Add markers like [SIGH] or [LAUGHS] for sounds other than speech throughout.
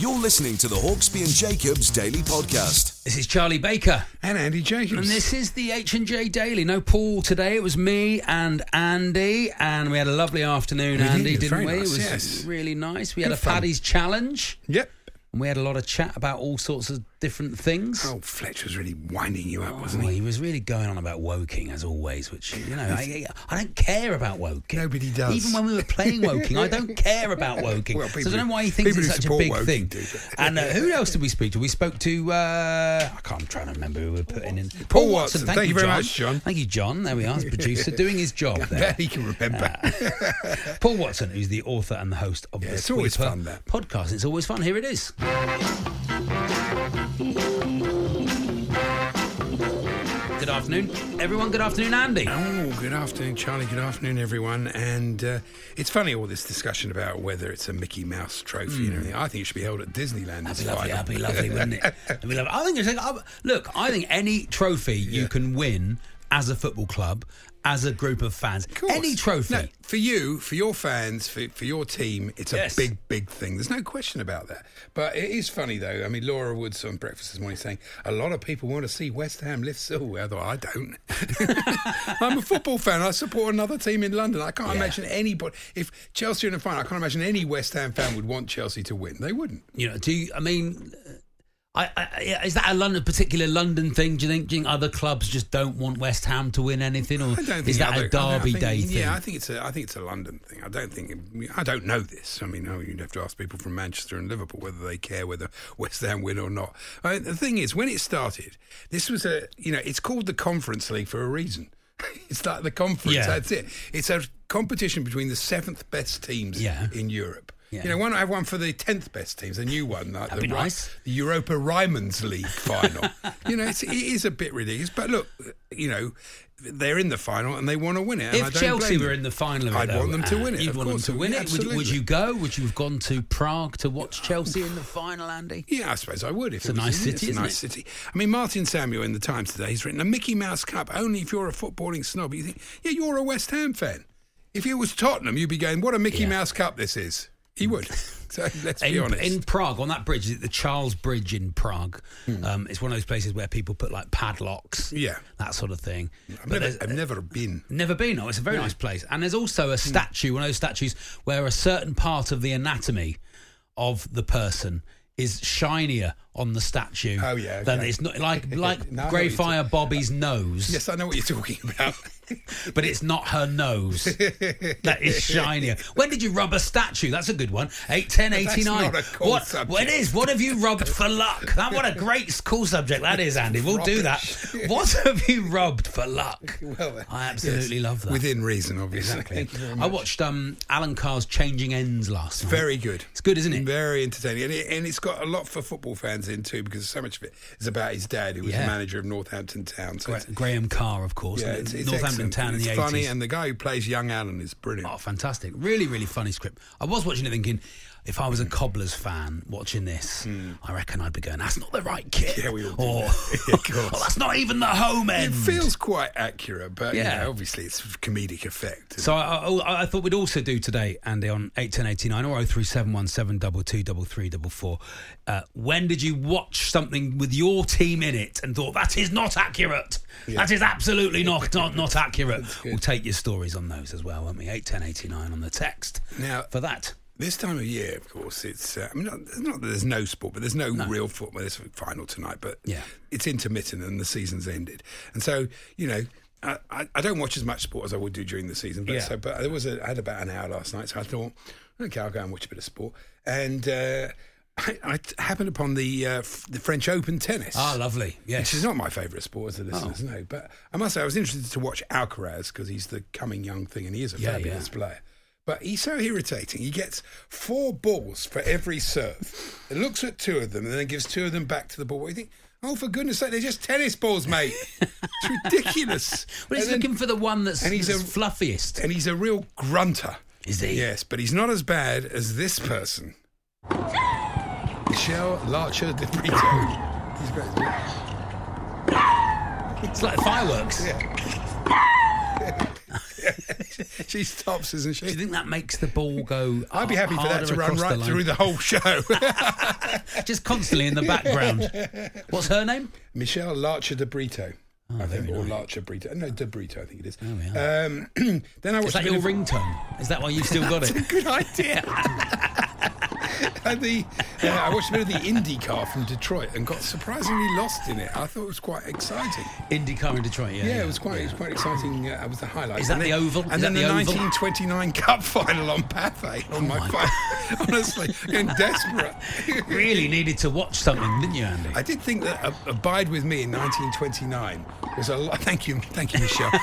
You're listening to the Hawksbee and Jacobs Daily Podcast. This is Charlie Baker. And Andy Jacobs. And this is the H&J Daily. No Paul today. It was me and Andy. And we had a lovely afternoon, We. Andy, It didn't very we? nice, it was yes. really nice. We had a fun. Paddy's Challenge. Yep. And we had a lot of chat about all sorts of different things. Oh, Fletch was really winding you up, Oh, wasn't he? he was really going on about Woking as always, which you know I, I don't care about Woking. Nobody does. Even when we were playing Woking, I don't [LAUGHS] care about Woking. Well, so I don't know why he thinks it's such a big Woking thing. And uh, who else did we speak to? We spoke to uh, I can't I'm trying to remember who we were putting in. Paul Watson. Thank, Thank you very much, John. Thank you, John. There we are, producer doing his job [LAUGHS] there. he can remember. [LAUGHS] Paul Watson, who's the author and the host of Yeah, the it's always fun, that. podcast. It's always fun. Here it is. Good afternoon, everyone. Good afternoon, Andy. oh, good afternoon, Charlie. Good afternoon, everyone. And uh, it's funny, all this discussion about whether it's a Mickey Mouse trophy and everything. I think it should be held at Disneyland. That'd be lovely. That'd be lovely, wouldn't it? [LAUGHS] That'd be lovely. I think it's like, look. I think any trophy you Yeah. can win as a football club, as a group of fans, Of any trophy. No, for you, for your fans, for, for your team, it's a Yes. big, big thing. There's no question about that. But it is funny, though. I mean, Laura Woods on Breakfast this morning saying a lot of people want to see West Ham lift silverware. I thought, I don't. [LAUGHS] I'm a football fan. I support another team in London. I can't Yeah. imagine anybody. If Chelsea are in the final, I can't imagine any West Ham fan would want Chelsea to win. They wouldn't. You know, do you, I mean, I, I, is that a London particular London thing? Do you think, do you think other clubs just don't want West Ham to win anything, or I don't think is that other- a Derby think- Day thing? Yeah, I think it's a. I think it's a London thing. I don't think. I don't know this. I mean, oh, you'd have to ask people from Manchester and Liverpool whether they care whether West Ham win or not. I mean, the thing is, when it started, this was a. You know, it's called the Conference League for a reason. [LAUGHS] It's like the conference. Yeah. That's it. It's a competition between the seventh best teams Yeah. in Europe. Yeah. You know, why not have one for the tenth best teams? A new one, like That'd the, nice. the Europa Ryman's League final. [LAUGHS] you know, it's, it is a bit ridiculous. But look, you know, they're in the final and they want to win it. and I If don't Chelsea were in the final of it, I'd though, want them to uh, win it. You'd want them to win it. Would, would you go? Would you have gone to Prague to watch Chelsea in the final, Andy? Yeah, I suppose I would. If It's a it was nice city, It's isn't a nice it? city. I mean, Martin Samuel in the Times today, he's written a Mickey Mouse Cup only if you're a footballing snob. You think, yeah, you're a West Ham fan. If it was Tottenham, you'd be going, what a Mickey Yeah. Mouse Cup this is. He would. [LAUGHS] so let's be in, honest. in Prague, on that bridge, the Charles Bridge in Prague, Hmm. um, it's one of those places where people put like padlocks, Yeah. that sort of thing. I've, But never, I've never been. Never been. Oh, it's a very nice place. And there's also Hmm. a statue, one of those statues where a certain part of the anatomy of the person is shinier on the statue. Oh, yeah, okay. it's not like [LAUGHS] like No, I know Grey what Fire Bobby's nose. Yes, I know what you're talking about. [LAUGHS] But it's not her nose. that is shinier. When did you rub a statue? That's a good one. 8, 10, That's 89. not what, subject. Well, it is. What have you rubbed for luck? That What a great cool subject that is, Andy. We'll do that. [LAUGHS] What have you rubbed for luck? Well, I absolutely yes, love that. Within reason, obviously. Exactly. Thank you very I watched um, Alan Carr's Changing Ends last night. Very good. It's good, isn't it? Very entertaining. And, it, and it's got a lot for football fans in too, because so much of it is about his dad, who was Yeah. the manager of Northampton Town. So Gra- Graham Carr, of course. yeah, it's, it's Northampton excellent. Town in the funny, 80s. and the guy who plays young Alan is brilliant. Oh, fantastic. Really, really funny script. I was watching it thinking, if I was a Cobblers fan watching this, I reckon I'd be going, "That's not the right kit,". Yeah, we all do or that. [LAUGHS] Yeah, [LAUGHS] "Oh, "That's not even the home end." It feels quite accurate, but yeah, Yeah. obviously it's comedic effect. So I, I, I thought we'd also do today, Andy, on eight ten eighty nine or oh three seven one seven double two double three double four. Uh, when did you watch something with your team in it and thought that is not accurate? That is absolutely not not not [LAUGHS] accurate. We'll take your stories on those as well, won't we? Eight ten eighty nine on the text. Now- for that. This time of year, of course, it's. Uh, I mean, not, not that there's no sport, but there's no, real football. There's a final tonight, but Yeah. it's intermittent and the season's ended. And so, you know, I, I, don't watch as much sport as I would do during the season. But Yeah. so, but there was a, I had about an hour last night, so I thought, okay, I'll go and watch a bit of sport. And uh, I, I happened upon the uh, f- the French Open tennis. Ah, lovely. Which Yes. is not my favourite sport, as the listeners know. But I must say, I was interested to watch Alcaraz because he's the coming young thing and he is a Yeah, fabulous yeah. player. But he's so irritating. He gets four balls for every serve. He looks at two of them and then gives two of them back to the ball. What do You think, oh, for goodness sake, they're just tennis balls, mate. it's ridiculous. [LAUGHS] Well, he's And then- looking for the one that's, and he's that's a- fluffiest. and he's a real grunter. Is he? Yes, but he's not as bad as this person. Michelle Larcher de Brito. He's [LAUGHS] great. It's like fireworks. [LAUGHS] she stops, isn't she? Do you think that makes the ball go? I'd be happy for that to run across the right through the whole show. [LAUGHS] just constantly in the background. What's her name? Michelle Larcher de Brito. I think, or nice. Larcher Brito. No, de Brito, I think it is. Oh, um, [CLEARS THROAT] then I watched Is that your of- ringtone? Is that why you've still got [LAUGHS] it? That's a good idea. And the, uh, I watched a bit of the IndyCar from Detroit and got surprisingly lost in it. I thought it was quite exciting. IndyCar in Detroit. Yeah, Yeah, it was quite, it was quite exciting. Uh, it was the highlight. Is that and the then, oval? And Is then the, the oval? 1929 Cup final on Pathé on my, my phone. [LAUGHS] Honestly, getting desperate. [LAUGHS] Really needed to watch something, didn't you, Andy? I did think that uh, Abide with Me in 1929 was a lot. Thank you, thank you, Michelle. [LAUGHS]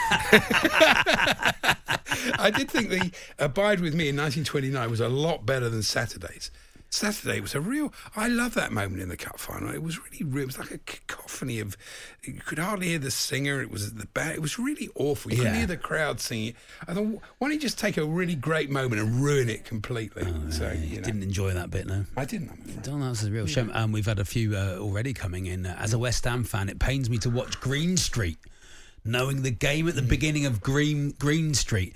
I did think the Abide with Me in 1929 was a lot better than Saturday's. Saturday was a real. I love that moment in the cup final. It was really, real. it was like a cacophony of. You could hardly hear the singer. It was the band. It was really awful. You couldn't hear the crowd singing. I thought, why don't you just take a really great moment and ruin it completely? so you know, Didn't enjoy that bit, no. I didn't. I'm. Oh, that's a real shame. Um, we've had a few uh, already coming in. Uh, as a West Ham fan, it pains me to watch Green Street, knowing the game at the beginning of Green Green Street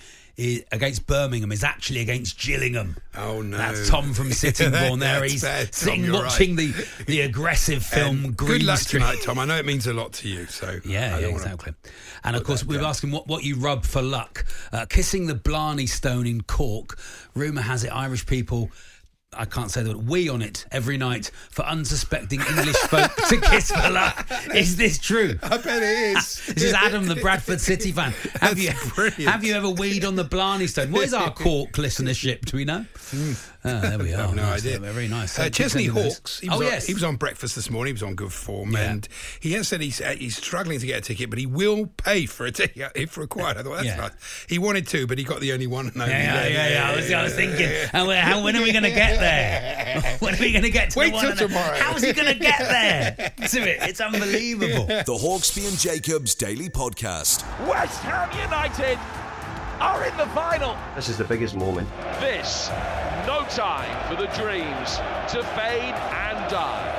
against Birmingham is actually against Gillingham. Oh, no. That's Tom from [LAUGHS] Sittingbourne. there, he's bad, sitting watching the the aggressive [LAUGHS] film And Green good luck Street. tonight, Tom. I know it means a lot to you. So Yeah, yeah exactly. And of course, we were asking what, what you rub for luck. Uh, kissing the Blarney Stone in Cork. Rumour has it Irish people. I can't say the word we on it every night for unsuspecting English folk to kiss for luck. Is this true? I bet it is. Ah, this is Adam, the Bradford City fan. [LAUGHS] Have you brilliant. have you ever weed on the Blarney Stone? What is our [LAUGHS] Cork listenership? Do we know? Hmm. Ah, there we I are. have no Nice. idea. Very nice. Uh, Chesney. Hawkes. He was oh on, yes, he was on breakfast this morning. He was on good form, Yeah. and he has said he's uh, he's struggling to get a ticket, but he will pay for a [LAUGHS] ticket if required. I thought that's Yeah. nice. He wanted to, but he got the only one. and only Yeah, yeah, there. yeah, yeah. I was, I was thinking, [LAUGHS] how, how, when are we going to get there? [LAUGHS] When are we going to get to Wait the one? till tomorrow. How's he going to get there? To it, it's unbelievable. The Hawksbee and Jacobs Daily Podcast. West Ham United are in the final. This is the biggest moment. This, no time for the dreams to fade and die.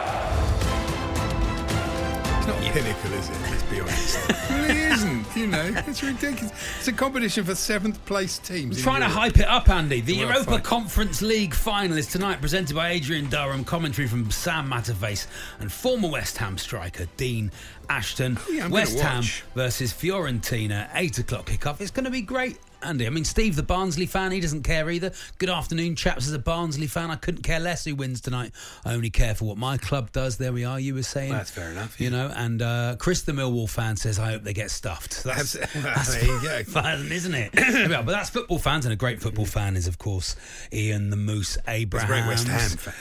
It's not cynical, is it? Let's be honest. [LAUGHS] it really isn't. You know, it's ridiculous. It's a competition for seventh place teams. in Trying to hype it up, Andy. The Well, Europa fine. Conference League final is tonight, presented by Adrian Durham. Commentary from Sam Matterface and former West Ham striker Dean Ashton. Oh, yeah, I'm West Ham versus Fiorentina, eight o'clock kickoff. It's going to be great. Andy, I mean, Steve, the Barnsley fan, he doesn't care either. Good afternoon, chaps. As a Barnsley fan, I couldn't care less who wins tonight. I only care for what my club does. There we are. You were saying That's fair enough, You know, and uh, Chris, the Millwall fan, says, "I hope they get stuffed." [LAUGHS] That's, That's- that's there you go. [LAUGHS] fun, isn't it? [CLEARS THROAT] Yeah, but that's football fans, and a great football fan is, of course, Ian the Moose Abraham. a great West Ham fan.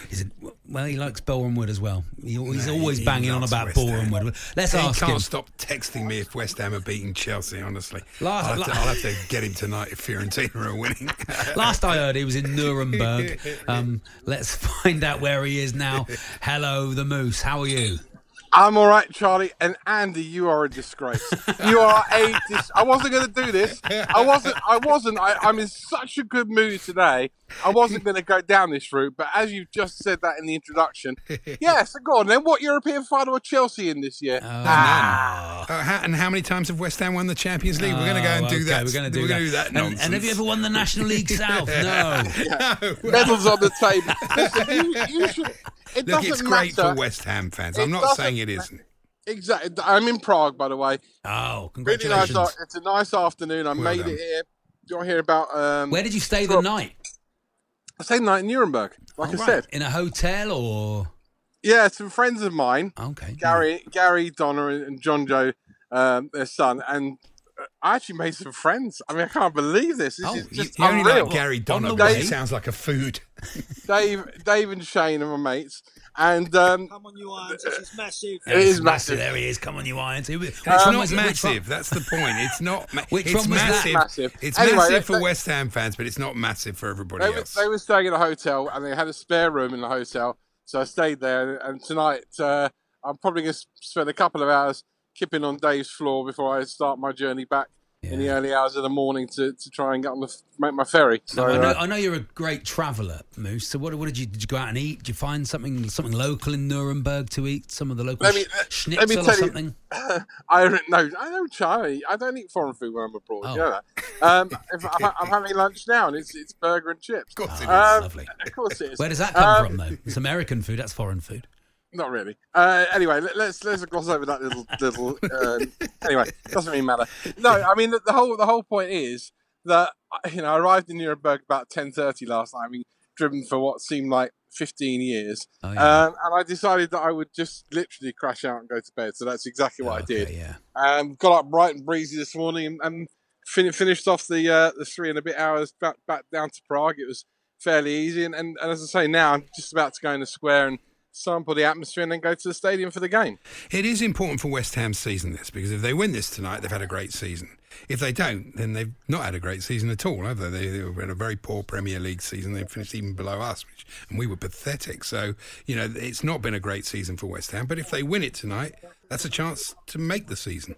Well, he likes Boreham Wood as well. He, he's No, always he banging on about. Boreham Wood. Let's he ask can't him. stop texting me if West Ham are beating Chelsea. Honestly, Last- I'll, have to, I'll have to get him tonight if Fiorentina are winning. [LAUGHS] Last I heard, he was in Nuremberg. [LAUGHS] Um, let's find out where he is now. Hello, the Moose. How are you? I'm all right, Charlie. And Andy, you are a disgrace. You are a. Dis- I wasn't going to do this. I wasn't. I wasn't. I, I'm in such a good mood today. I wasn't going to go down this route. But as you've just said that in the introduction, [LAUGHS] yes, yeah. So go on then. What European final are Chelsea in this year? Uh, how, and how many times have West Ham won the Champions League? we're going to go and Oh, do that. We're going to do we're that. Do that and, and have you ever won the National League [LAUGHS] South? [LAUGHS] No. Medals on the table. Listen, you, you should. It Look, doesn't it's great matter. for West Ham fans. It I'm not saying it isn't. Exactly. I'm in Prague, by the way. Oh, Really congratulations. nice. It's a nice afternoon. I Well made done. it here. Do you want to hear about? Um, Where did you stay the night? I stayed the night in Nuremberg. Like Oh, I right. said, In a hotel or. yeah, some friends of mine, Okay. Gary, Gary, Donna, and John Joe, um, their son, and I actually made some friends. I mean, I can't believe this. This Oh, is just you only unreal. like Gary On Donovan. the but way. It sounds like a food. [LAUGHS] Dave, Dave, and Shane are my mates, and um, Come on, you Irons. This is massive. it is massive. There he is. Come on, you Irons. Who- Which It's one not was it? Massive. That's the point. It's not. Ma- Which it's one was that? massive. Massive. It's Anyway, massive let- for let- West Ham fans, but it's not massive for everybody They else. they were staying in a hotel and they had a spare room in the hotel. So I stayed there. And tonight, uh, I'm probably going to spend a couple of hours kipping on Dave's floor before I start my journey back in the early hours of the morning to, to try and get on the make my ferry. So No, I, know, uh, I know you're a great traveller, Moose. So what, what did you did you go out and eat? Did you find something something local in Nuremberg to eat? Some of the local Let me- sh- let me schnitzel or tell you- something? [LAUGHS] I don't know. I don't try. I don't eat foreign food when I'm abroad. Oh. You know that. Um, [LAUGHS] if I'm, I'm having lunch now, and it's it's burger and chips. Of course it is. Um, Lovely. Of course it is. Where does that come Um, from, though? It's American food. That's foreign food. Not really. Uh, anyway, let, let's let's gloss over that little little. Um, [LAUGHS] anyway, doesn't really matter. No, I mean the, the whole the whole point is that you know I arrived in Nuremberg about ten thirty last night. I mean, driven for what seemed like fifteen years, Oh, yeah. um, and I decided that I would just literally crash out and go to bed. So that's exactly what I Okay, did. Yeah. Um, got up bright and breezy this morning and, and fin- finished off the uh, the three and a bit hours back back down to Prague. It was fairly easy, and, and, and as I say, now I'm just about to go in the square and sample the atmosphere and then go to the stadium for the game. It is important for West Ham's season, this, because if they win this tonight, they've had a great season. If they don't, then they've not had a great season at all, have they? They, they've had a very poor Premier League season. They've finished even below us, which, and we were pathetic. So, you know, it's not been a great season for West Ham. But if they win it tonight, that's a chance to make the season.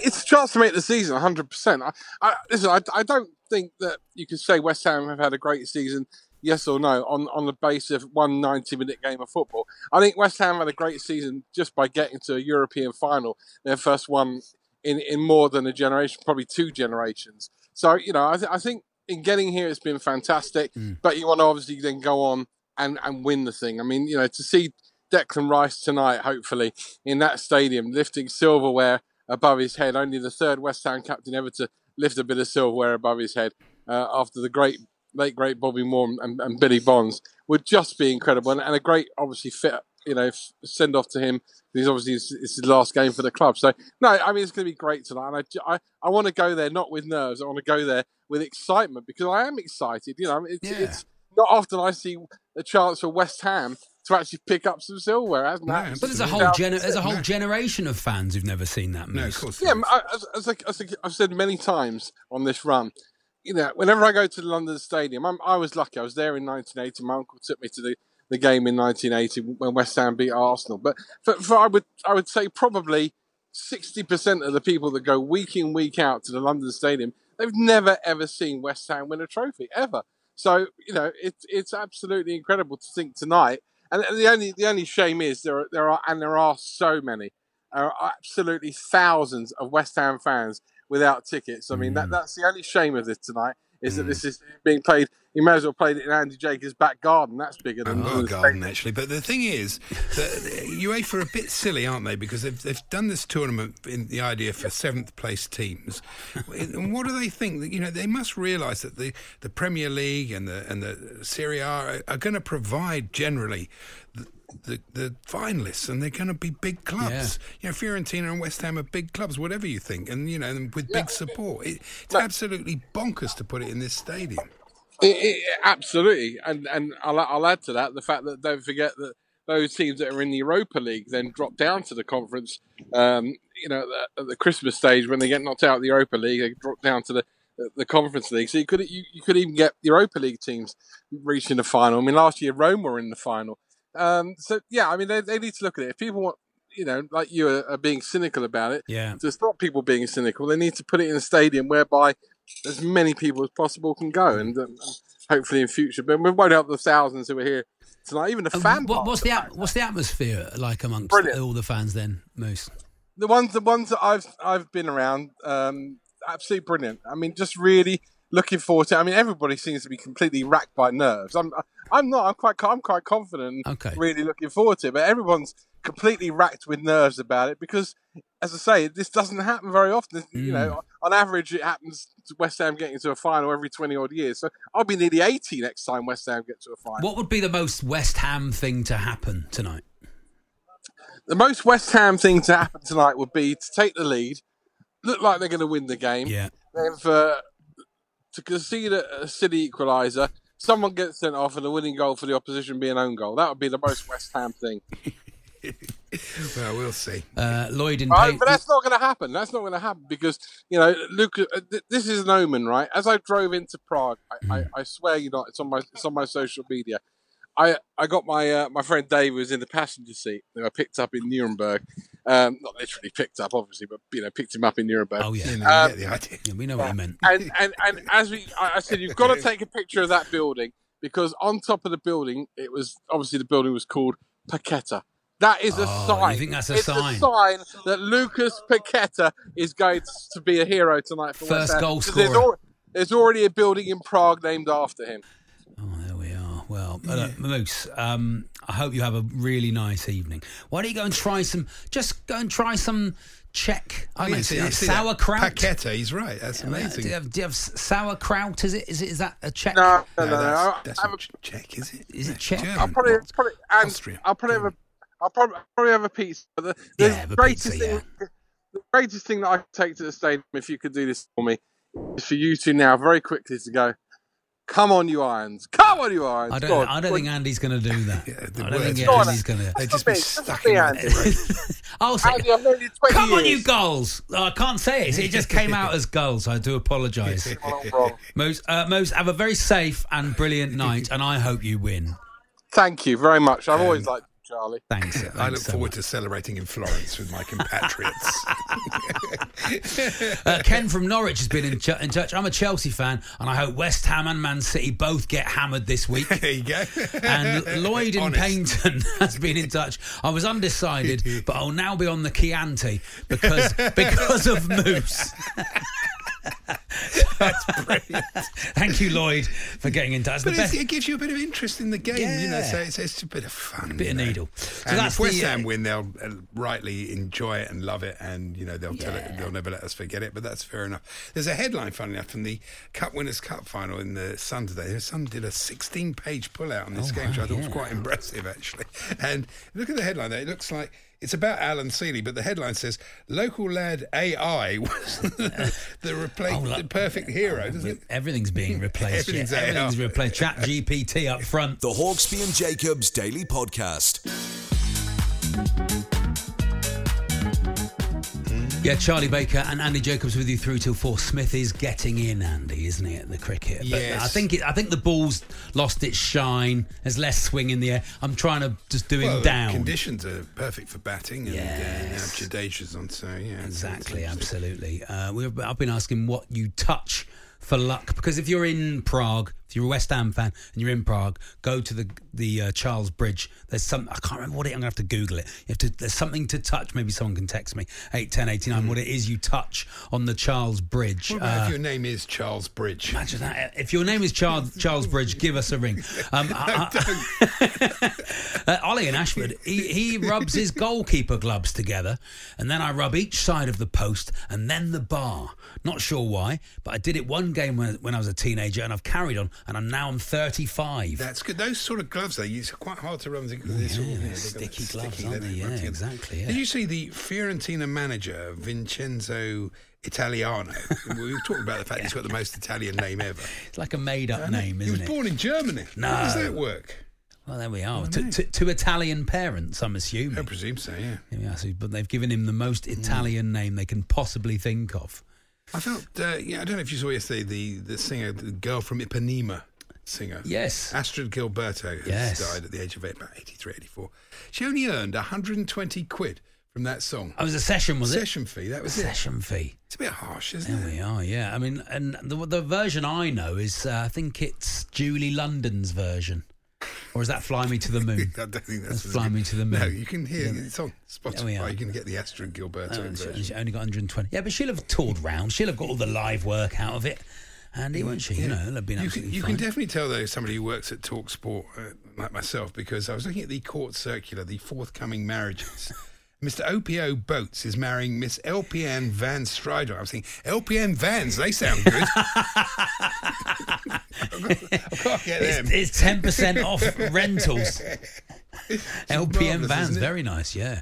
It's a chance to make the season 100%. I, I, listen, I, I don't think that you could say West Ham have had a great season, yes or no, on, on the base of one 90 minute game of football. I think West Ham had a great season just by getting to a European final, their first one in, in more than a generation, probably two generations. So, you know, I, th- I think in getting here, it's been fantastic, but you want to obviously then go on and, and win the thing. I mean, you know, to see Declan Rice tonight, hopefully, in that stadium, lifting silverware above his head, only the third West Ham captain ever to lift a bit of silverware above his head uh, after the great, late great Bobby Moore and, and Billy Bonds would just be incredible and, and a great, obviously, fit, you know, f- send off to him. He's obviously it's, it's his last game for the club. So no, I mean it's going to be great tonight. And I, I, I want to go there not with nerves. I want to go there with excitement because I am excited. You know, it's, Yeah. it's not often I see a chance for West Ham to actually pick up some silverware, hasn't No, that? But there's a whole gener- there's a whole No. generation of fans who've never seen that. No, of course. Yeah. I, as, as, I, as I've said many times on this run, you know, whenever I go to the London Stadium, I'm, I was lucky. I was there in 1980. My uncle took me to the, the game in 1980 when West Ham beat Arsenal. But for, for I would I would say probably 60% of the people that go week in week out to the London Stadium, they've never ever seen West Ham win a trophy ever. So you know, it's it's absolutely incredible to think tonight. And the only the only shame is there are, there are and there are so many there are absolutely thousands of West Ham fans without tickets. I mean, that hmm. that's the only shame of this tonight is that hmm. this is being played. You may as well play it in Andy Jacobs' back garden. That's bigger than Oh, than the garden, stadium. actually. But the thing is, that UEFA are a bit silly, aren't they? Because they've, they've done this tournament in the idea for seventh place teams. and what do they think? That You know, they must realise that the, the Premier League and the and the Serie A are, are going to provide generally. The, the, the finalists and they're going to be big clubs. You know, Fiorentina and West Ham are big clubs, whatever you think, and you know, and with big support. It, it's absolutely bonkers to put it in this stadium. It, it, absolutely, and and I'll, I'll add to that the fact that don't forget that those teams that are in the Europa League then drop down to the conference. Um, you know, at the Christmas stage when they get knocked out of the Europa League, they drop down to the the conference league. So you could you, you could even get Europa League teams reaching the final. I mean, last year Rome were in the final. Um, so yeah, I mean they, they need to look at it. If people want you know, like you are, are being cynical about it. Yeah. To stop people being cynical, they need to put it in a stadium whereby as many people as possible can go, and um, hopefully in future. But we won't help the thousands who are here tonight. Even the And fan. what, what's the at- what's the atmosphere like amongst Brilliant. all the fans then, Moose? the ones the ones that I've I've been around, um, absolutely brilliant. I mean, just really looking forward to. It. I mean, everybody seems to be completely racked by nerves. I'm I'm not. I'm quite I'm quite confident. Okay. Really looking forward to it. But everyone's completely racked with nerves about it because, as I say, this doesn't happen very often. You know, mm. on average, it happens to West Ham getting to a final every twenty odd years. So I'll be nearly eighty next time West Ham get to a final. What would be the most West Ham thing to happen tonight? The most West Ham thing to happen tonight would be to take the lead, look like they're going to win the game. Yeah. then for uh, to concede a, a city equaliser, someone gets sent off, and the winning goal for the opposition being an own goal. That would be the most West Ham thing. [LAUGHS] Well, we'll see. Uh, Lloyd in Right, Paint. but that's not going to happen. That's not going to happen because you know, Luke. Uh, th- this is an omen, right? As I drove into Prague, I, I, I swear you not. It's on my it's on my social media. I I got my uh, my friend Dave who was in the passenger seat. Who I picked up in Nuremberg. Um, not literally picked up, obviously, but you know, picked him up in Nuremberg. Oh yeah. You Um, you get the idea. Yeah, we know what you meant. and, and and as we, I, I said, you've got to take a picture of that building because on top of the building, it was obviously the building was called Paqueta. That is a Oh, sign. you think that's a it's sign? a sign that Lucas Paqueta is going to be a hero tonight for First West Ham. goal Because There's, scorer. al- there's already a building in Prague named after him. Oh, there we are. Well, uh, Moose, um, I hope you have a really nice evening. Why don't you go and try some? Just go and try some Czech. I Oh, mean, yeah, see- see that? sauerkraut. Paqueta, he's right. That's Uh, amazing. Do you, have, do you have sauerkraut? Is it? Is it? Is that a Czech? No, no, no. No, no. that's, I- that's I have not Czech, is it? Is it No, Czech? German. I'll probably, What? probably and Austria. I'll probably have a, I'll probably, probably have a pizza. But the, the Yeah, have a greatest pizza, thing, the greatest thing that I could take to the stadium, if you could do this for me, is for you two now very quickly to go. Come on, you irons! Come on, you irons! I don't. on, I don't think. Andy's going to do that. Yeah, the I don't think words- Andy's going to. They'd just be not me, that's stuck in Andy. [LAUGHS] I'll say. Andy, I've known you 20 Come on, you years. goals! Oh, I can't say it. It just came out [LAUGHS] as goals. I do apologise. [LAUGHS] Wrong. Uh, Mose, have a very safe and brilliant night, and I hope you win. Thank you very much. I've always liked you, Charlie. Thanks. [LAUGHS] I look so forward much. to celebrating in Florence with my compatriots. [LAUGHS] Uh, Ken from Norwich has been in, ch- in touch. I'm a Chelsea fan, and I hope West Ham and Man City both get hammered this week. there you go. [LAUGHS] And Lloyd in Honest. Paignton has been in touch. I was undecided, but I'll now be on the Chianti because because of Moose. [LAUGHS] That's brilliant. Thank you, Lloyd, for getting in touch. The But it gives you a bit of interest in the game, you know. So it's, it's a bit of fun, A bit of know. needle. So and that's if West uh, Ham win, they'll uh, rightly enjoy it and love it, and you know they'll tell it, they'll never let us forget it. But that's fair enough. There's a headline, funny enough, from the Cup Winners' Cup final in the Sun today. The Sun did a 16-page pull-out on this Oh, game, which I wow, thought was quite impressive, actually. And look at the headline there; it looks like. It's about Alan Sealey, but the headline says "Local lad AI was [LAUGHS] the, the, repla- Oh, look. the perfect hero." Doesn't it? Everything's being [LAUGHS] replaced. yeah. Everything's Everything's replaced. Chat GPT up front. The Hawksbee and Jacobs Daily Podcast. Yeah, Charlie Baker and Andy Jacobs with you through till four. Smith is getting in, Andy, isn't he, at the cricket? But Yes. I think it, I think the ball's lost its shine. There's less swing in the air. I'm trying to just do him Well, down. Conditions are perfect for batting, and Yes. uh, now Jadeja's on, so yeah, Exactly, absolutely. Uh, we've, I've been asking what you touch for luck because if you're in Prague, if you're a West Ham fan and you're in Prague, go to the the uh, Charles Bridge. There's some I can't remember what it. I'm gonna have to Google it. You have to. There's something to touch. Maybe someone can text me eight ten eighty nine. What it is you touch on the Charles Bridge. What about Uh, if your name is Charles Bridge? Imagine that. If your name is Charles Charles Bridge, give us a ring. Um, [LAUGHS] I- I- [LAUGHS] uh, Ollie in Ashford, he, he rubs his goalkeeper gloves together, and then I rub each side of the post and then the bar. Not sure why, but I did it one game when, when I was a teenager, and I've carried on, and I'm now I'm 35. That's good. Those sort of gloves, though, it's quite hard to run. them oh, together. They're sort of, yeah, sticky gloves, sticky, aren't they? Yeah, exactly, yeah. Did you see the Fiorentina manager Vincenzo Italiano? [LAUGHS] We've talking about the fact he's got the most Italian name ever. It's like a made up name, he was isn't it? born in Germany. No. How does that work? Well, there we are. Oh, to, to, to Italian parents, I'm assuming. I presume so. Yeah. Yeah, but they've given him the most Italian name they can possibly think of. I felt, uh, yeah, I don't know if you saw yesterday the, the singer, the girl from Ipanema singer. Yes. Astrud Gilberto has Yes. died at the age of about 83, 84. She only earned 120 quid from that song. Oh, it was a session, was it? Session fee. That was it. Session fee. It's a bit harsh, isn't There it? There we are. Yeah, I mean, and the the version I know is uh, I think it's Julie London's version, or is that "Fly Me to the Moon"? [LAUGHS] I don't think That's that's "Fly Me to the Moon." No, you can hear Yeah. it's on Spotify. are. You can get the Gilberto Oh, and she, and version. she only got 120. Yeah, but she'll have toured round. She'll have got all the live work out of it, Andy, won't she? You know, it'll have been You can, you fine. can definitely tell though somebody who works at Talk Sport uh, like myself because I was looking at the court circular, the forthcoming marriages. [LAUGHS] Mr. OPO Boats is marrying Miss LPN Van Strider. I was thinking LPN Vans, they sound good. [LAUGHS] I've got to get them. It's, it's 10% off [LAUGHS] rentals. LPM vans, very nice, yeah.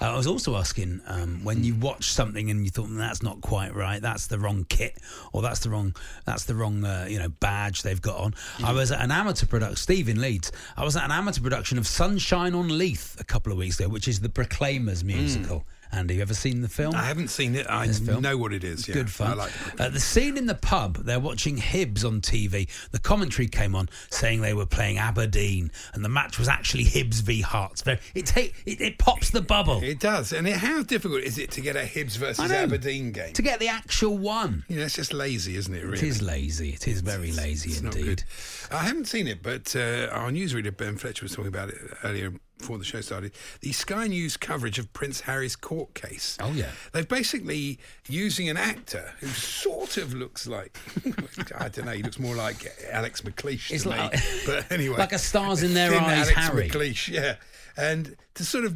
Uh, I was also asking um, when you watch something and you thought "Mm, that's not quite right, that's the wrong kit, or that's the wrong, that's the wrong, uh, you know, badge they've got on. I was at an amateur production, Steve in Leeds. I was at an amateur production of Sunshine on Leith a couple of weeks ago, which is the Proclaimers musical. Andy, you ever seen the film? I haven't seen it. I know what it is. Yeah. good fun. I like uh, the scene in the pub, they're watching Hibs on TV. The commentary came on saying they were playing Aberdeen, and the match was actually Hibs v Hearts. It, it, it pops the bubble It does. And it, how difficult is it to get a Hibs versus. Aberdeen game? to get the actual one. You know, it's just lazy, isn't it? Really? It is lazy. It is very lazy It's indeed. I haven't seen it, but uh, our newsreader Ben Fletcher was talking about it earlier before the show started. The Sky News coverage of Prince Harry's court case. Oh, yeah. They're basically using an actor who sort of looks like [LAUGHS] I don't know. He looks more like Alex McLeish It's to like- me. [LAUGHS] But anyway, Like a stars in their eyes, Alex Harry. McLeish, yeah. And to sort of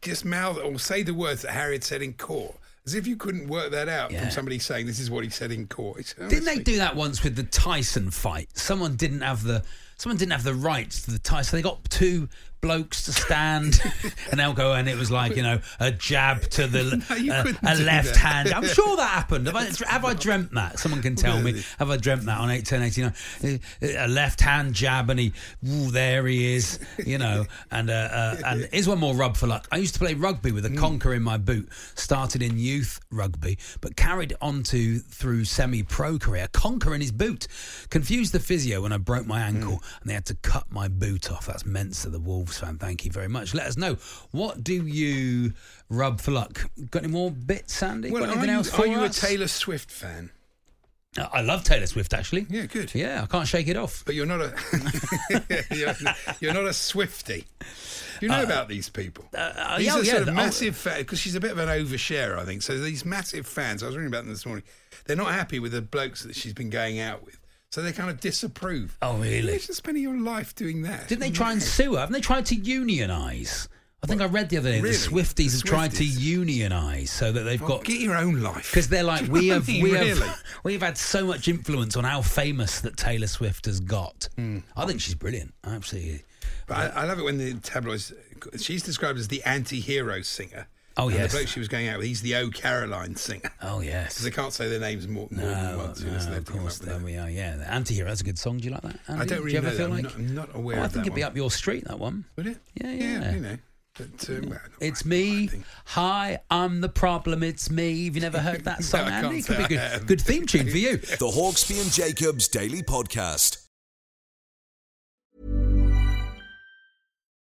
just mouth or say the words that Harry had said in court. As if you couldn't work that out Yeah. from somebody saying this is what he said in court. It's- Didn't they do that once with the Tyson fight? Someone didn't have the someone didn't have the rights to the Tyson. They got two blokes to stand, [LAUGHS] and they'll go, and it was like you know a jab to the [LAUGHS] No, uh, a left hand. I'm sure that happened. Have I, have I dreamt that? Someone can tell me. Have I dreamt that on eight ten eighty nine? A left hand jab, and he, ooh, there he is, you know. [LAUGHS] And uh, uh, and here's one more rub for luck. I used to play rugby with a conker in my boot. Started in youth rugby, but carried on to through semi pro career. Conker in his boot. Confused the physio when I broke my ankle, and they had to cut my boot off. That's Mensa, the Wolves fan. Thank you very much. Let us know what do you rub for luck. Got any more bits, Sandy? Well, Got are anything you, else for are you a? Taylor Swift fan? Uh, I love Taylor Swift, actually. Yeah, good. Yeah, I can't shake it off. But you're not a [LAUGHS] you're, you're not a Swifty. You know about these people. uh, these yeah, are oh, yeah, sort of oh. massive fans because she's a bit of an overshare, I think. So these massive fans, I was reading about them this morning. They're not happy with the blokes that she's been going out with, so they kind of disapprove. Oh, really? Imagine spending your life doing that. Didn't they try and sue her? Haven't they tried to unionise? I think I read the other day Really? the Swifties The have tried to Swifties? unionise so that they've Well, got get your own life because they're like Do you we know [LAUGHS] have I mean? we really. [LAUGHS] have we've had so much influence on how famous that Taylor Swift has got. Hmm. I think she's brilliant. Absolutely. But I, I love it when the tabloids. She's described as the anti-hero singer. Oh, and yes. the bloke she was going out with, he's the O Caroline singer. Oh yes. Because they can't say their names more, more than once. no, so they have of course, up there we are. Yeah, the anti-hero. That's a good song. Do you like that? I don't Do really you ever know feel that. I'm not- I'm not aware Oh, I think that it'd be up your street. That one. Would it? Yeah, Yeah, yeah. you know. But, um, well, It's my- me. Hi, I'm the problem. It's me. Have you never heard that [LAUGHS] song, I can't Andy? It could be say I good. Good theme tune for you. The Hawksbee and Jacobs Daily Podcast.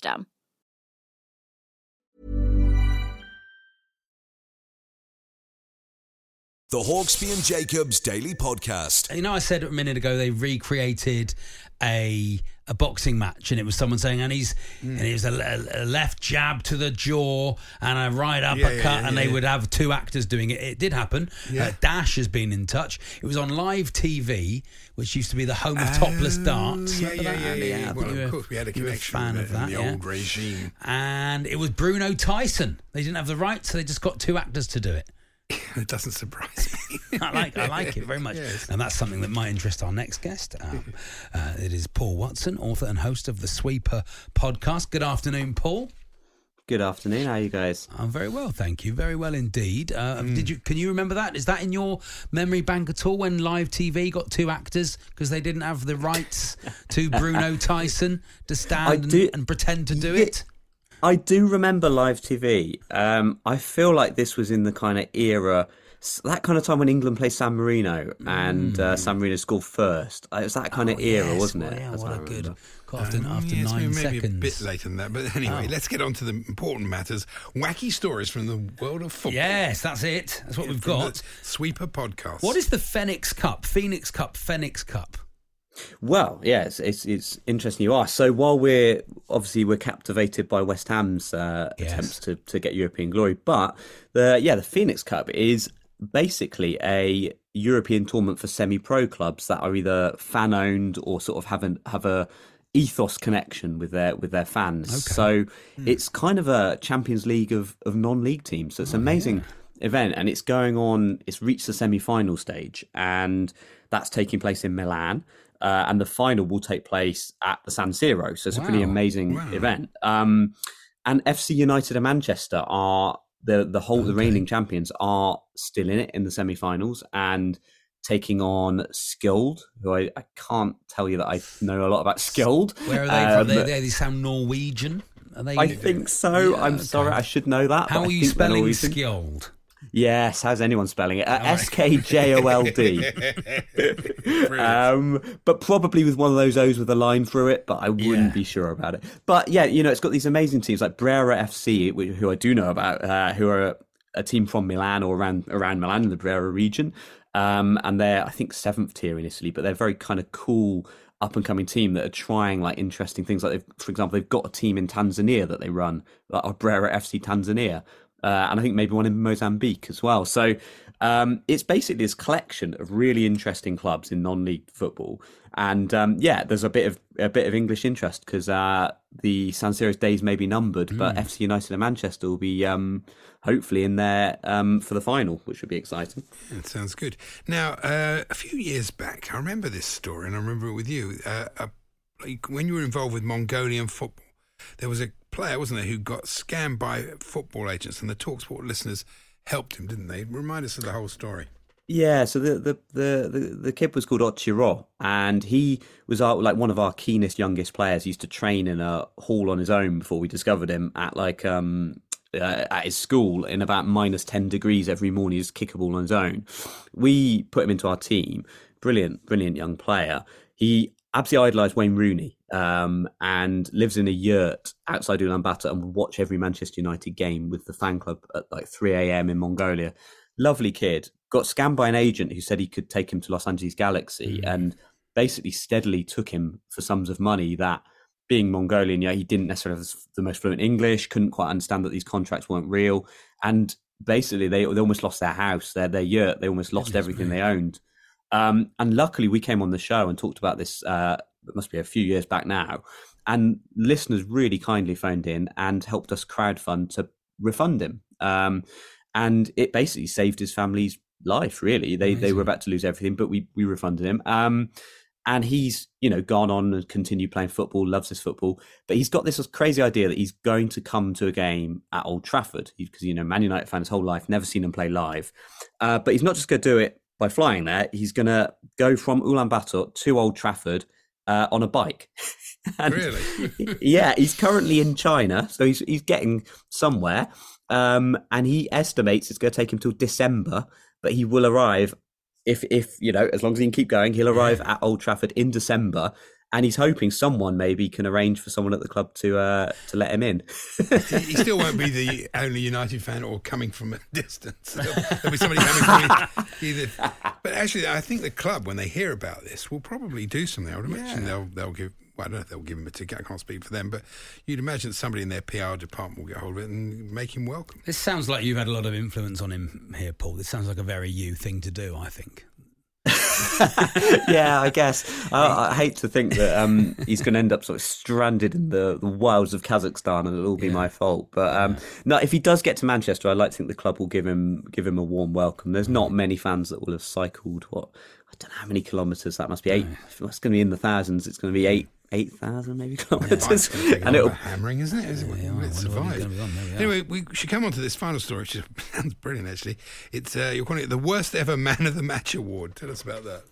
system. The Hawksbee and Jacobs Daily Podcast. You know, I said a minute ago they recreated a a boxing match, and it was someone saying, and he's and it was a, a- a left jab to the jaw and a right uppercut, yeah, and they yeah. would have two actors doing it. It did happen. Yeah. Uh, Dash has been in touch. It was on live TV, which used to be the home of topless darts. Yeah, Remember yeah, yeah, yeah. Well, you of course, we had a you were connection fan with of it in that, the yeah. old regime. And it was Bruno Tyson. They didn't have the rights, so they just got two actors to do it. [LAUGHS] It doesn't surprise me. [LAUGHS] I like I like it very much, Yes. and that's something that might interest our next guest. Um, [LAUGHS] uh, it is Paul Watson, author and host of the Sweeper podcast. Good afternoon, Paul. Good afternoon. How are you guys? I'm very well, thank you. Very well indeed. Uh, Did you? Can you remember that? Is that in your memory bank at all? When live TV got two actors because they didn't have the rights to Bruno Tyson to stand and, and pretend to do Yeah. it? I do remember live TV. Um, I feel like this was in the kind of era, that kind of time when England played San Marino and uh, San Marino scored first. Uh, It was that kind of Oh, era, yes. wasn't Well, it? yeah, what I a good. after, Um, after yes, nine maybe seconds. a bit later than that. But anyway, Oh. let's get on to the important matters. Wacky stories from the world of football. Yes, that's it. That's what we've got. Sweeper podcast. What is the Phoenix Cup? Phoenix Cup, Phoenix Cup. Well, yeah, it's, it's it's interesting you ask. So while we're obviously we're captivated by West Ham's uh, Yes. attempts to, to get European glory, but the yeah the Phoenix Cup is basically a European tournament for semi-pro clubs that are either fan owned or sort of have an, have a ethos connection with their with their fans. So it's kind of a Champions League of of non-league teams. So it's an amazing event and it's going on it's reached the semi-final stage and that's taking place in Milan. Uh, and the final will take place at the San Siro. So it's a pretty amazing Wow. event. Um, and FC United and Manchester are the the whole the reigning champions are still in it in the semi-finals and taking on Skjold, who I, I can't tell you that I know a lot about Skjold. Where are they Um, from? They, they, they sound Norwegian. Are they? I think so. Yeah, I'm okay. sorry, I should know that. How are you spelling Skjold? Yes, how's anyone spelling it? Uh. S K J O L D. [LAUGHS] Um, but probably with one of those O's with a line through it, but I wouldn't Yeah. be sure about it. But yeah, you know, it's got these amazing teams like Brera FC, wh- who I do know about, uh, who are a, team from Milan or around around Milan in the Brera region, um, and they're I think seventh tier in Italy, but they're very kind of cool up and coming team that are trying like interesting things. Like, they've, for example, they've got a team in Tanzania that they run, like Brera FC Tanzania, uh, and I think maybe one in Mozambique as well. So um, it's basically this collection of really interesting clubs in non-league football, and um, yeah, there's a bit of a bit of English interest because uh, the San Siro's days may be numbered, but FC United and Manchester will be um, hopefully in there um, for the final, which would be exciting. That sounds good. Now, uh, a few years back, I remember this story, and I remember it with you. Uh, uh, like when you were involved with Mongolian football, there was a player, wasn't there, who got scammed by football agents, and the Talksport listeners helped him, didn't they? Remind us of the whole story. Yeah, so the the the the, the kid was called Ochiro, and he was our, like one of our keenest, youngest players. He used to train in a hall on his own before we discovered him at like um uh, at his school in about minus ten degrees every morning. He's kick a ball on his own. We put him into our team. Brilliant, brilliant young player. He absolutely idolised Wayne Rooney um, and lives in a yurt outside Ulaanbaatar and would watch every Manchester United game with the fan club at like 3 a.m. in Mongolia. Lovely kid. Got scammed by an agent who said he could take him to Los Angeles Galaxy and basically steadily took him for sums of money that being Mongolian, yeah, he didn't necessarily have the most fluent English, couldn't quite understand that these contracts weren't real. And basically they, they almost lost their house, their, their yurt, they almost lost everything they owned. Um, and luckily, we came on the show and talked about this. Uh, it must be a few years back now, and listeners really kindly phoned in and helped us crowdfund to refund him. Um, and it basically saved his family's life. Really, they they were about to lose everything, but we we refunded him. Um, and he's you know gone on and continued playing football, loves his football, but he's got this crazy idea that he's going to come to a game at Old Trafford because you know Man United fan his whole life, never seen him play live, uh, but he's not just going to do it by flying there. He's going to go from Ulaanbaatar to Old Trafford uh, on a bike. [LAUGHS] Really? [LAUGHS] yeah, he's currently in China, so he's he's getting somewhere. Um, and he estimates it's going to take him till December, but he will arrive if if you know as long as he can keep going, he'll arrive at Old Trafford in December. And he's hoping someone maybe can arrange for someone at the club to uh, to let him in. [LAUGHS] he still won't be the only United fan or coming from a [LAUGHS] distance. There'll, there'll be somebody coming from [LAUGHS] either. But actually, I think the club, when they hear about this, will probably do something. I would imagine they'll they'll give. Well, I don't know if they'll give him a ticket. I can't speak for them, but you'd imagine somebody in their PR department will get hold of it and make him welcome. This sounds like you've had a lot of influence on him here, Paul. This sounds like a very you thing to do, I think. [LAUGHS] yeah, I guess. I, I hate to think that um, he's going to end up sort of stranded in the, the wilds of Kazakhstan, and it'll all be my fault. But um, no, if he does get to Manchester, I'd like to think the club will give him give him a warm welcome. There's not many fans that will have cycled what I don't know how many kilometres that must be. Eight. It's going to be in the thousands. It's going to be eight eight thousand maybe kilometres, It's [LAUGHS] a and it'll hammering, isn't it? Is it will it wonder survive? gonna be on. There we. Anyway, we should come on to this final story, which [LAUGHS] sounds brilliant. Actually, it's uh, you're calling it the worst ever man of the match award. Tell us about that.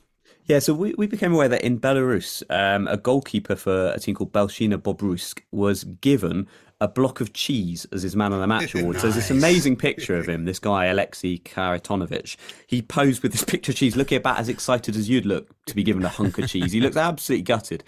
Yeah, so we, we became aware that in Belarus, um, a goalkeeper for a team called Belshina Bobruisk was given a block of cheese as his man of the [LAUGHS] match award. So there's this amazing picture of him, this guy, Alexei Karitonovich. He posed with this [LAUGHS] picture of cheese, looking about as excited as you'd look to be given a hunk of cheese. He looks absolutely gutted.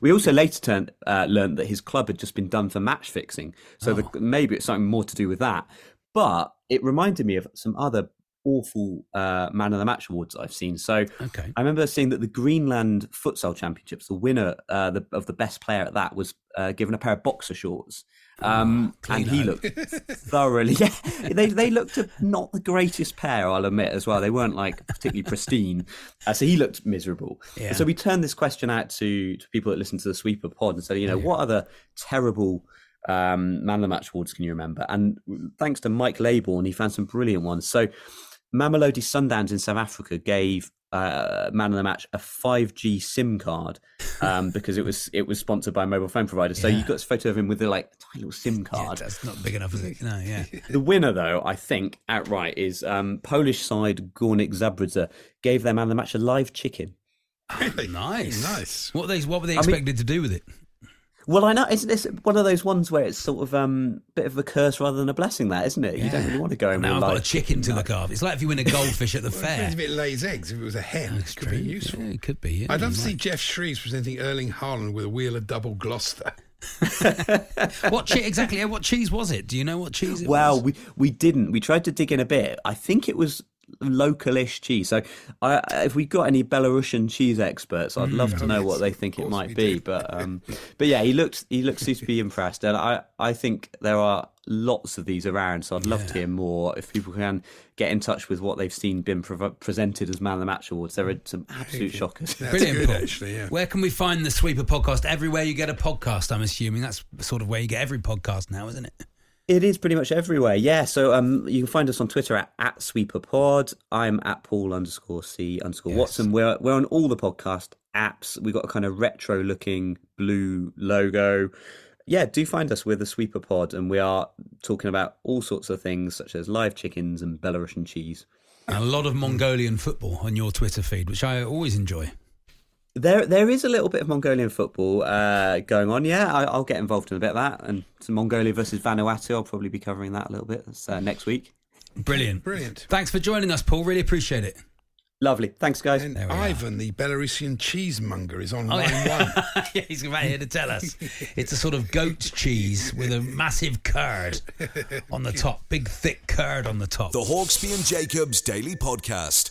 We also later turned, uh, learned that his club had just been done for match fixing. So the, maybe it's something more to do with that. But it reminded me of some other awful uh, man of the match awards I've seen. So Okay. I remember seeing that the Greenland Futsal Championships, the winner uh, the, of the best player at that was uh, given a pair of boxer shorts. Um, and he looked [LAUGHS] thoroughly. [LAUGHS] Yeah, they they looked not the greatest pair, I'll admit as well. They weren't like particularly pristine, uh, so he looked miserable. Yeah. So we turned this question out to, to people that listen to the Sweeper Pod and said, you know, what other terrible um, man of the match awards can you remember? And thanks to Mike Laybourne, he found some brilliant ones. So Mamelodi Sundowns in South Africa gave uh, man of the match a 5G SIM card um, [LAUGHS] because it was it was sponsored by a mobile phone provider. So Yeah. you got this photo of him with a like tiny little SIM Yeah, card. that's not big enough, is it? No, yeah. [LAUGHS] The winner, though, I think outright is um, Polish side Gornik Zabradza gave their man of the match a live chicken. Really? [LAUGHS] Nice, nice. What they what were they I mean- expected to do with it? Well, I know isn't this one of those ones where it's sort of um bit of a curse rather than a blessing? That isn't it? You don't really want to go in Now I've got a chicken to look after. It's like if you win a goldfish at the [LAUGHS] Well, fair. depends if it lays eggs. If it was a hen, That's it could true. be useful. Yeah, it could be. Yeah, I'd love to see. Geoff Shreeves presenting Erling Haaland with a wheel of double Gloucester. [LAUGHS] What che- exactly? What cheese was it? Do you know what cheese it Well, was? we we didn't. We tried to dig in a bit. I think it was localish cheese. So, I, if we got any Belarusian cheese experts, I'd love to know what they think it might be. do. But um, [LAUGHS] but yeah, he looked he looked to be impressed, and I I think there are lots of these around. So I'd love to hear more. If people can get in touch with what they've seen been prov- presented as man of the match awards, there are some absolute shockers. That's Brilliant, good, actually. Yeah. Where can we find the Sweeper podcast? Everywhere you get a podcast, I'm assuming. That's sort of where you get every podcast now, isn't it? It is pretty much everywhere, yeah. So um, you can find us on Twitter at, at SweeperPod. I'm at Paul underscore C underscore Yes. Watson. We're we're on all the podcast apps. We've got a kind of retro looking blue logo. Yeah, do find us. We're the Sweeper Pod, and we are talking about all sorts of things such as live chickens and Belarusian cheese. And a lot of Mongolian football on your Twitter feed, which I always enjoy. There, there is a little bit of Mongolian football uh, going on. Yeah, I, I'll get involved in a bit of that, and some Mongolia versus Vanuatu. I'll probably be covering that a little bit uh, next week. Brilliant. Brilliant. Thanks for joining us, Paul. Really appreciate it. Lovely, thanks, guys. And There we are. Ivan, the Belarusian cheesemonger, is on Oh, line yeah. one. [LAUGHS] yeah, he's right here to tell us. It's a sort of goat cheese with a massive curd on the top, big thick curd on the top. The Hawksbee and Jacobs Daily Podcast.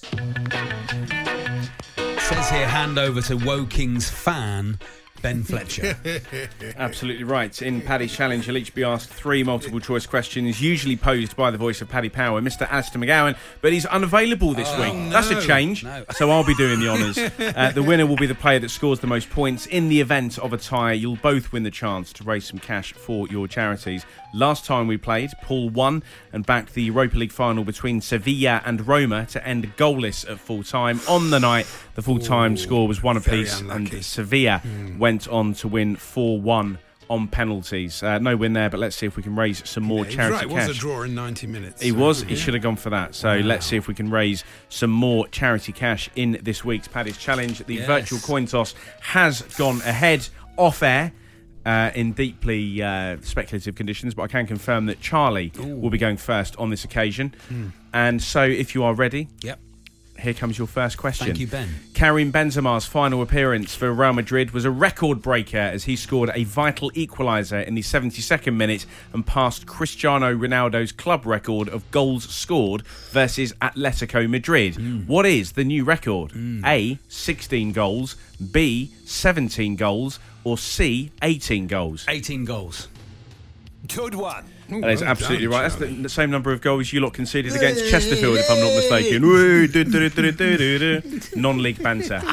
Says here, hand over to Woking's fan Ben Fletcher. [LAUGHS] Absolutely right. In Paddy's challenge, you'll each be asked three multiple choice questions, usually posed by the voice of Paddy Power, Mr. Alistair McGowan, but he's unavailable this Oh, week. no. That's a change. No. So I'll be doing the honours. [LAUGHS] Uh, the winner will be the player that scores the most points. In the event of a tie, you'll both win the chance to raise some cash for your charities. Last time we played, Paul won and backed the Europa League final between Sevilla and Roma to end goalless at full time. On the night, the full time score was one apiece, and Sevilla went on to win 4 1 on penalties. Uh, no win there, but let's see if we can raise some more was charity right, it was a draw in 90 minutes. He so, was. He should have gone for that. So let's see if we can raise some more charity cash in this week's Paddy's Challenge. The Yes. virtual coin toss has gone ahead off air. Uh, in deeply uh, speculative conditions, but I can confirm that Charlie will be going first on this occasion. Hmm. And so, if you are ready, Yep. Here comes your first question. Thank you, Ben. Karim Benzema's final appearance for Real Madrid was a record breaker as he scored a vital equaliser in the 72nd minute and passed Cristiano Ronaldo's club record of goals scored versus Atletico Madrid. Hmm. What is the new record? A. 16 goals, B. 17 goals, or C. 18 goals? 18 goals. Good one. Ooh, That is well absolutely done, right. That's the, the same number of goals you lot conceded against Chesterfield, if I'm not mistaken. Non-league banter. [LAUGHS]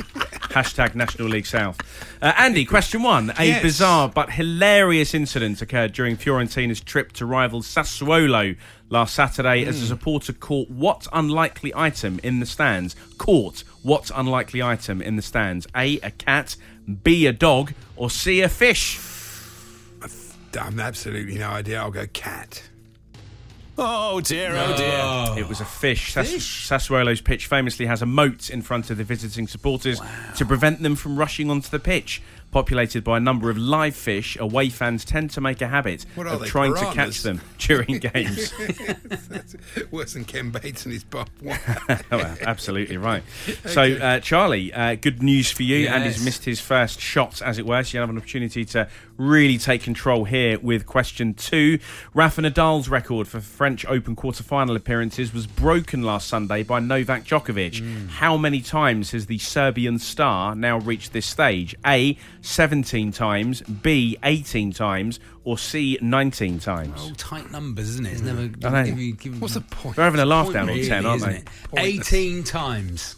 Hashtag National League South. Uh, Andy, question one. A Yes. bizarre but hilarious incident occurred during Fiorentina's trip to rival Sassuolo last Saturday as a supporter caught what unlikely item in the stands? Caught what unlikely item in the stands? A, a cat, B, a dog, or C, a fish? I've absolutely no idea. I'll go cat. Oh dear, oh dear. Oh. It was a fish. Sas- Sassuolo's pitch famously has a moat in front of the visiting supporters to prevent them from rushing onto the pitch. Populated by a number of live fish, away fans tend to make a habit of they, trying to catch them during [LAUGHS] games. [LAUGHS] Worse than Ken Bates and his Bob. [LAUGHS] Oh, well, absolutely right. So, uh, Charlie, uh, good news for you. Andy's Yes. missed his first shot, as it were. So you have an opportunity to really take control here with question two. Rafa Nadal's record for French Open quarter-final appearances was broken last Sunday by Novak Djokovic. How many times has the Serbian star now reached this stage? A. 17 times, B. 18 times, or C. 19 times? All tight numbers, isn't it? It's never. I know. give you- give What's the point? They're having a laugh Point down on 10, aren't isn't they? it? Pointless. 18 times.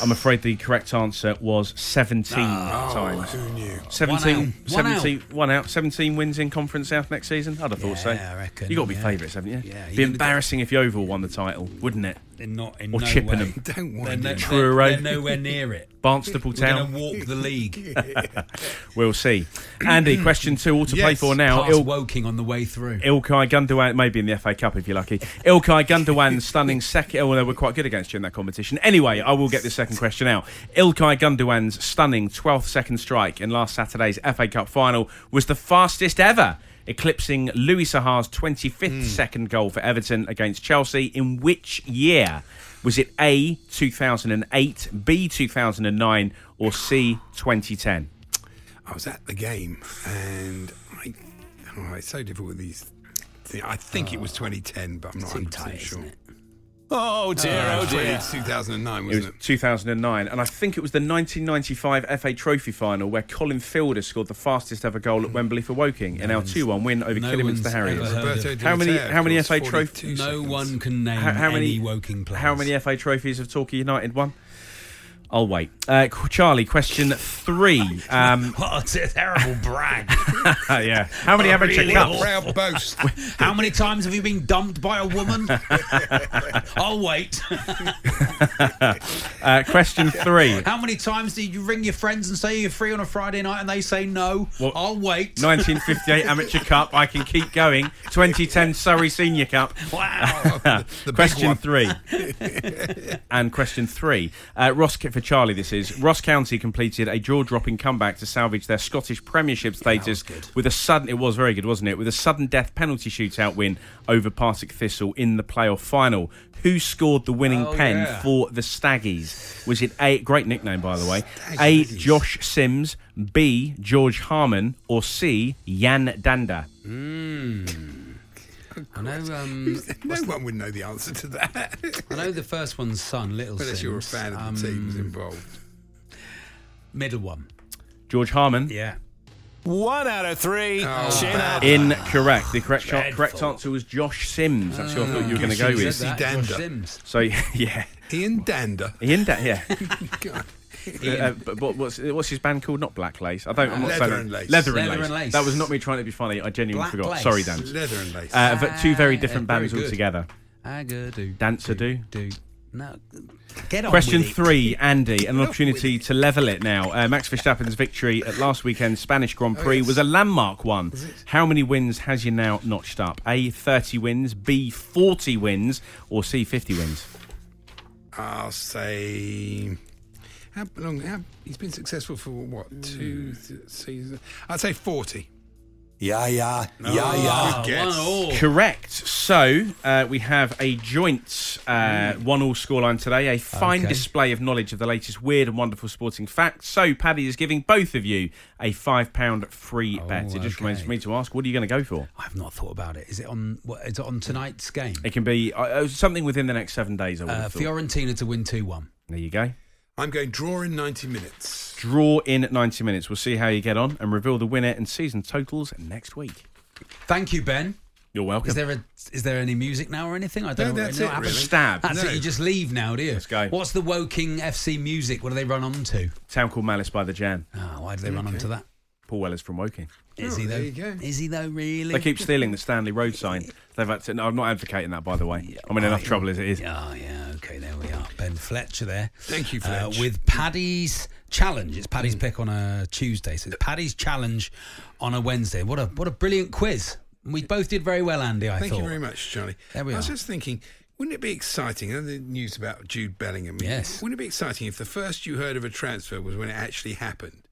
I'm afraid the correct answer was 17 ah, times. Who knew? 17, One out. 17 one out. 17 wins in Conference South next season? I'd have thought so. Yeah, I reckon, you got to be yeah. favourites, haven't you? Yeah, Be you're gonna embarrassing if Yeovil won the title, wouldn't it? They're not in Or no Chippenham. way. Don't They're, wind no, it. Truro. they're, they're nowhere near it. [LAUGHS] Barnstaple We're going Town? to walk the league. [LAUGHS] [LAUGHS] We'll see. [CLEARS THROAT] Andy, question two, all to play for now. Past Il- Woking on the way through. Ilkay Gundogan, maybe in the FA Cup if you're lucky. Ilkay Gundogan's stunning second. Oh, they were quite good against you in that competition. Anyway, I will get the second question out. Ilkay Gundogan's stunning 12th second strike in last Saturday's FA Cup final was the fastest ever, eclipsing Louis Saha's 25th hmm. second goal for Everton against Chelsea. In which year? Was it A 2008, B 2009, or C 2010? I was at the game and I. Oh, it's so difficult with these. thi- I think it was ah. 2010, but I'm not Too 100% tight, sure. isn't it? Oh dear, Uh, oh dear. 2009, wasn't was it? 2009, and I think it was the 1995 FA Trophy final where Colin Fielder scored the fastest ever goal at Wembley for Woking in our 2-1 win over no Kidderminster Harriers. Roberto How many- how many FA trophies? No seconds. one can name How, how many any Woking players. How many FA trophies have Torquay United won? I'll wait. Uh, Charlie, question three. [LAUGHS] Um, [LAUGHS] What a terrible brag. [LAUGHS] yeah. How many amateur cups? Boast. How many times have you been dumped by a woman? I'll wait. Uh, question three. How many times did you ring your friends and say you're free on a Friday night and they say no? What? I'll wait. 1958 Amateur Cup. I can keep going. 2010 Surrey Senior Cup. Wow. The big question three. and question three. Uh, Ross for Charlie. This is Ross County completed a jaw-dropping comeback to salvage their Scottish Premiership status with a sudden. It was very good, wasn't it? With a sudden death penalty shootout win over Partick Thistle in the playoff final. Who scored the winning Oh, pen yeah. for the Staggies? Was it A? Great nickname, by the way. A. Josh Sims. B. George Harmon. Or C. Yan Dhanda. I know. Um, No one would know the answer to that. I know the first one's son, Little Unless you're a Sims. fan of the Um, teams involved. Middle one. George Harmon. Yeah. One out of three. Oh, Chin up. Incorrect. The correct Dreadful. correct answer was Josh Sims. That's who I thought you were going to go with. said that, Josh Sims. So [LAUGHS] yeah, Ian Dander. Ian Da- yeah. [LAUGHS] [LAUGHS] God. Uh, but what, what's what's his band called? Not Black Lace. I don't. I'm not Leather saying and Lace. Leather, and, Leather Lace. and Lace. That was not me trying to be funny. I genuinely Black forgot. Lace. Sorry, Dan. Leather and lace. Uh, but two very different very bands good. altogether. Agadoo. Dancer do. Do. No. Get on Question with it. three, Andy, an opportunity to level it now. Uh, Max Verstappen's victory at last weekend's Spanish Grand Oh, Prix yes. was a landmark one. How many wins has you now notched up? A, 30 wins, B, 40 wins, or C, 50 wins? I'll say. How long? How, he's been successful for what? Hmm. Two th- seasons? I'd say 40. Yeah, yeah, yeah, yeah. Oh, Good guess. Correct. So uh, we have a joint uh, one all scoreline today. A fine Okay. display of knowledge of the latest weird and wonderful sporting facts. So Paddy is giving both of you a five pound free bet. It just okay. remains for me to ask, what are you going to go for? I've not thought about it. Is it on? What, is it on tonight's game? It can be uh, uh, something within the next seven days. I would Uh, have thought. Fiorentina to win two one. There you go. I'm going draw in 90 minutes. Draw in 90 minutes. We'll see how you get on and reveal the winner and season totals next week. Thank you, Ben. You're welcome. Is there a is there any music now or anything? I don't No, know. that's no, it, haven't- really. Stab. That's No. it. You just leave now, do you? Let's go. What's the Woking FC music? What do they run on to? Town called Malice by the Jam. Oh, why do they run on to that? Paul Weller's from Woking. Is Oh, he though? there you go. Is he though? Really? They keep stealing the Stanley Road sign. They've had to, no, I'm not advocating that, by the way. I'm in enough trouble as it is. Oh, yeah, okay, there we are. Ben Fletcher there. Thank you, Uh, Fletch. with Paddy's challenge. It's Paddy's Mm. pick on a Tuesday. So it's Paddy's challenge on a Wednesday. What a what a brilliant quiz. We both did very well, Andy, I Thank thought. you very much, Charlie. There we are. I was just thinking, wouldn't it be exciting? And the news about Jude Bellingham. Yes. Wouldn't it be exciting if the first you heard of a transfer was when it actually happened?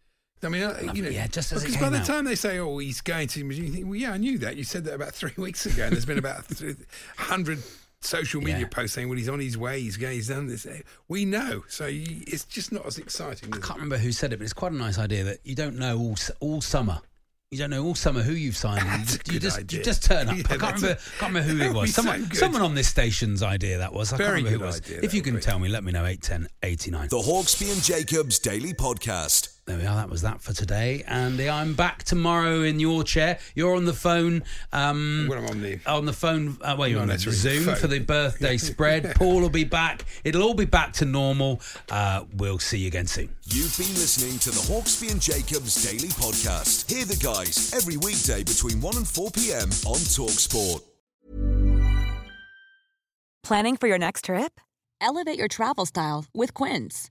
I mean, you know, yeah, just as it because by the out. time they say, "Oh, he's going to," you think, "Well, yeah, I knew that." You said that about three [LAUGHS] weeks ago, and there's been about [LAUGHS] hundred social media Yeah. posts saying, "Well, he's on his way. He's going. He's done this." We know, so you, it's just not as exciting. I can't it? remember who said it, but it's quite a nice idea that you don't know all all summer. You don't know all summer who you've signed. You That's a just- you good just idea. you just turn up. [LAUGHS] Yeah, I can't remember a- can't remember who that it was. be so Someone on this station's idea that was. I Very can't remember who good it was. idea, If you can tell me, let me know. Eight ten eighty nine. The Hawksbee and Jacobs Daily Podcast. There we are. That was that for today. Andy, I'm back tomorrow in your chair. You're on the phone. Um, When I'm on the on the phone. Uh, well, you're on the necessarily Zoom phone. for the birthday [LAUGHS] spread. Paul will be back. It'll all be back to normal. Uh, we'll see you again soon. You've been listening to the Hawksbee and Jacobs Daily Podcast. Hear the guys every weekday between 1 and 4 p.m. on Talksport. Planning for your next trip? Elevate your travel style with Quince.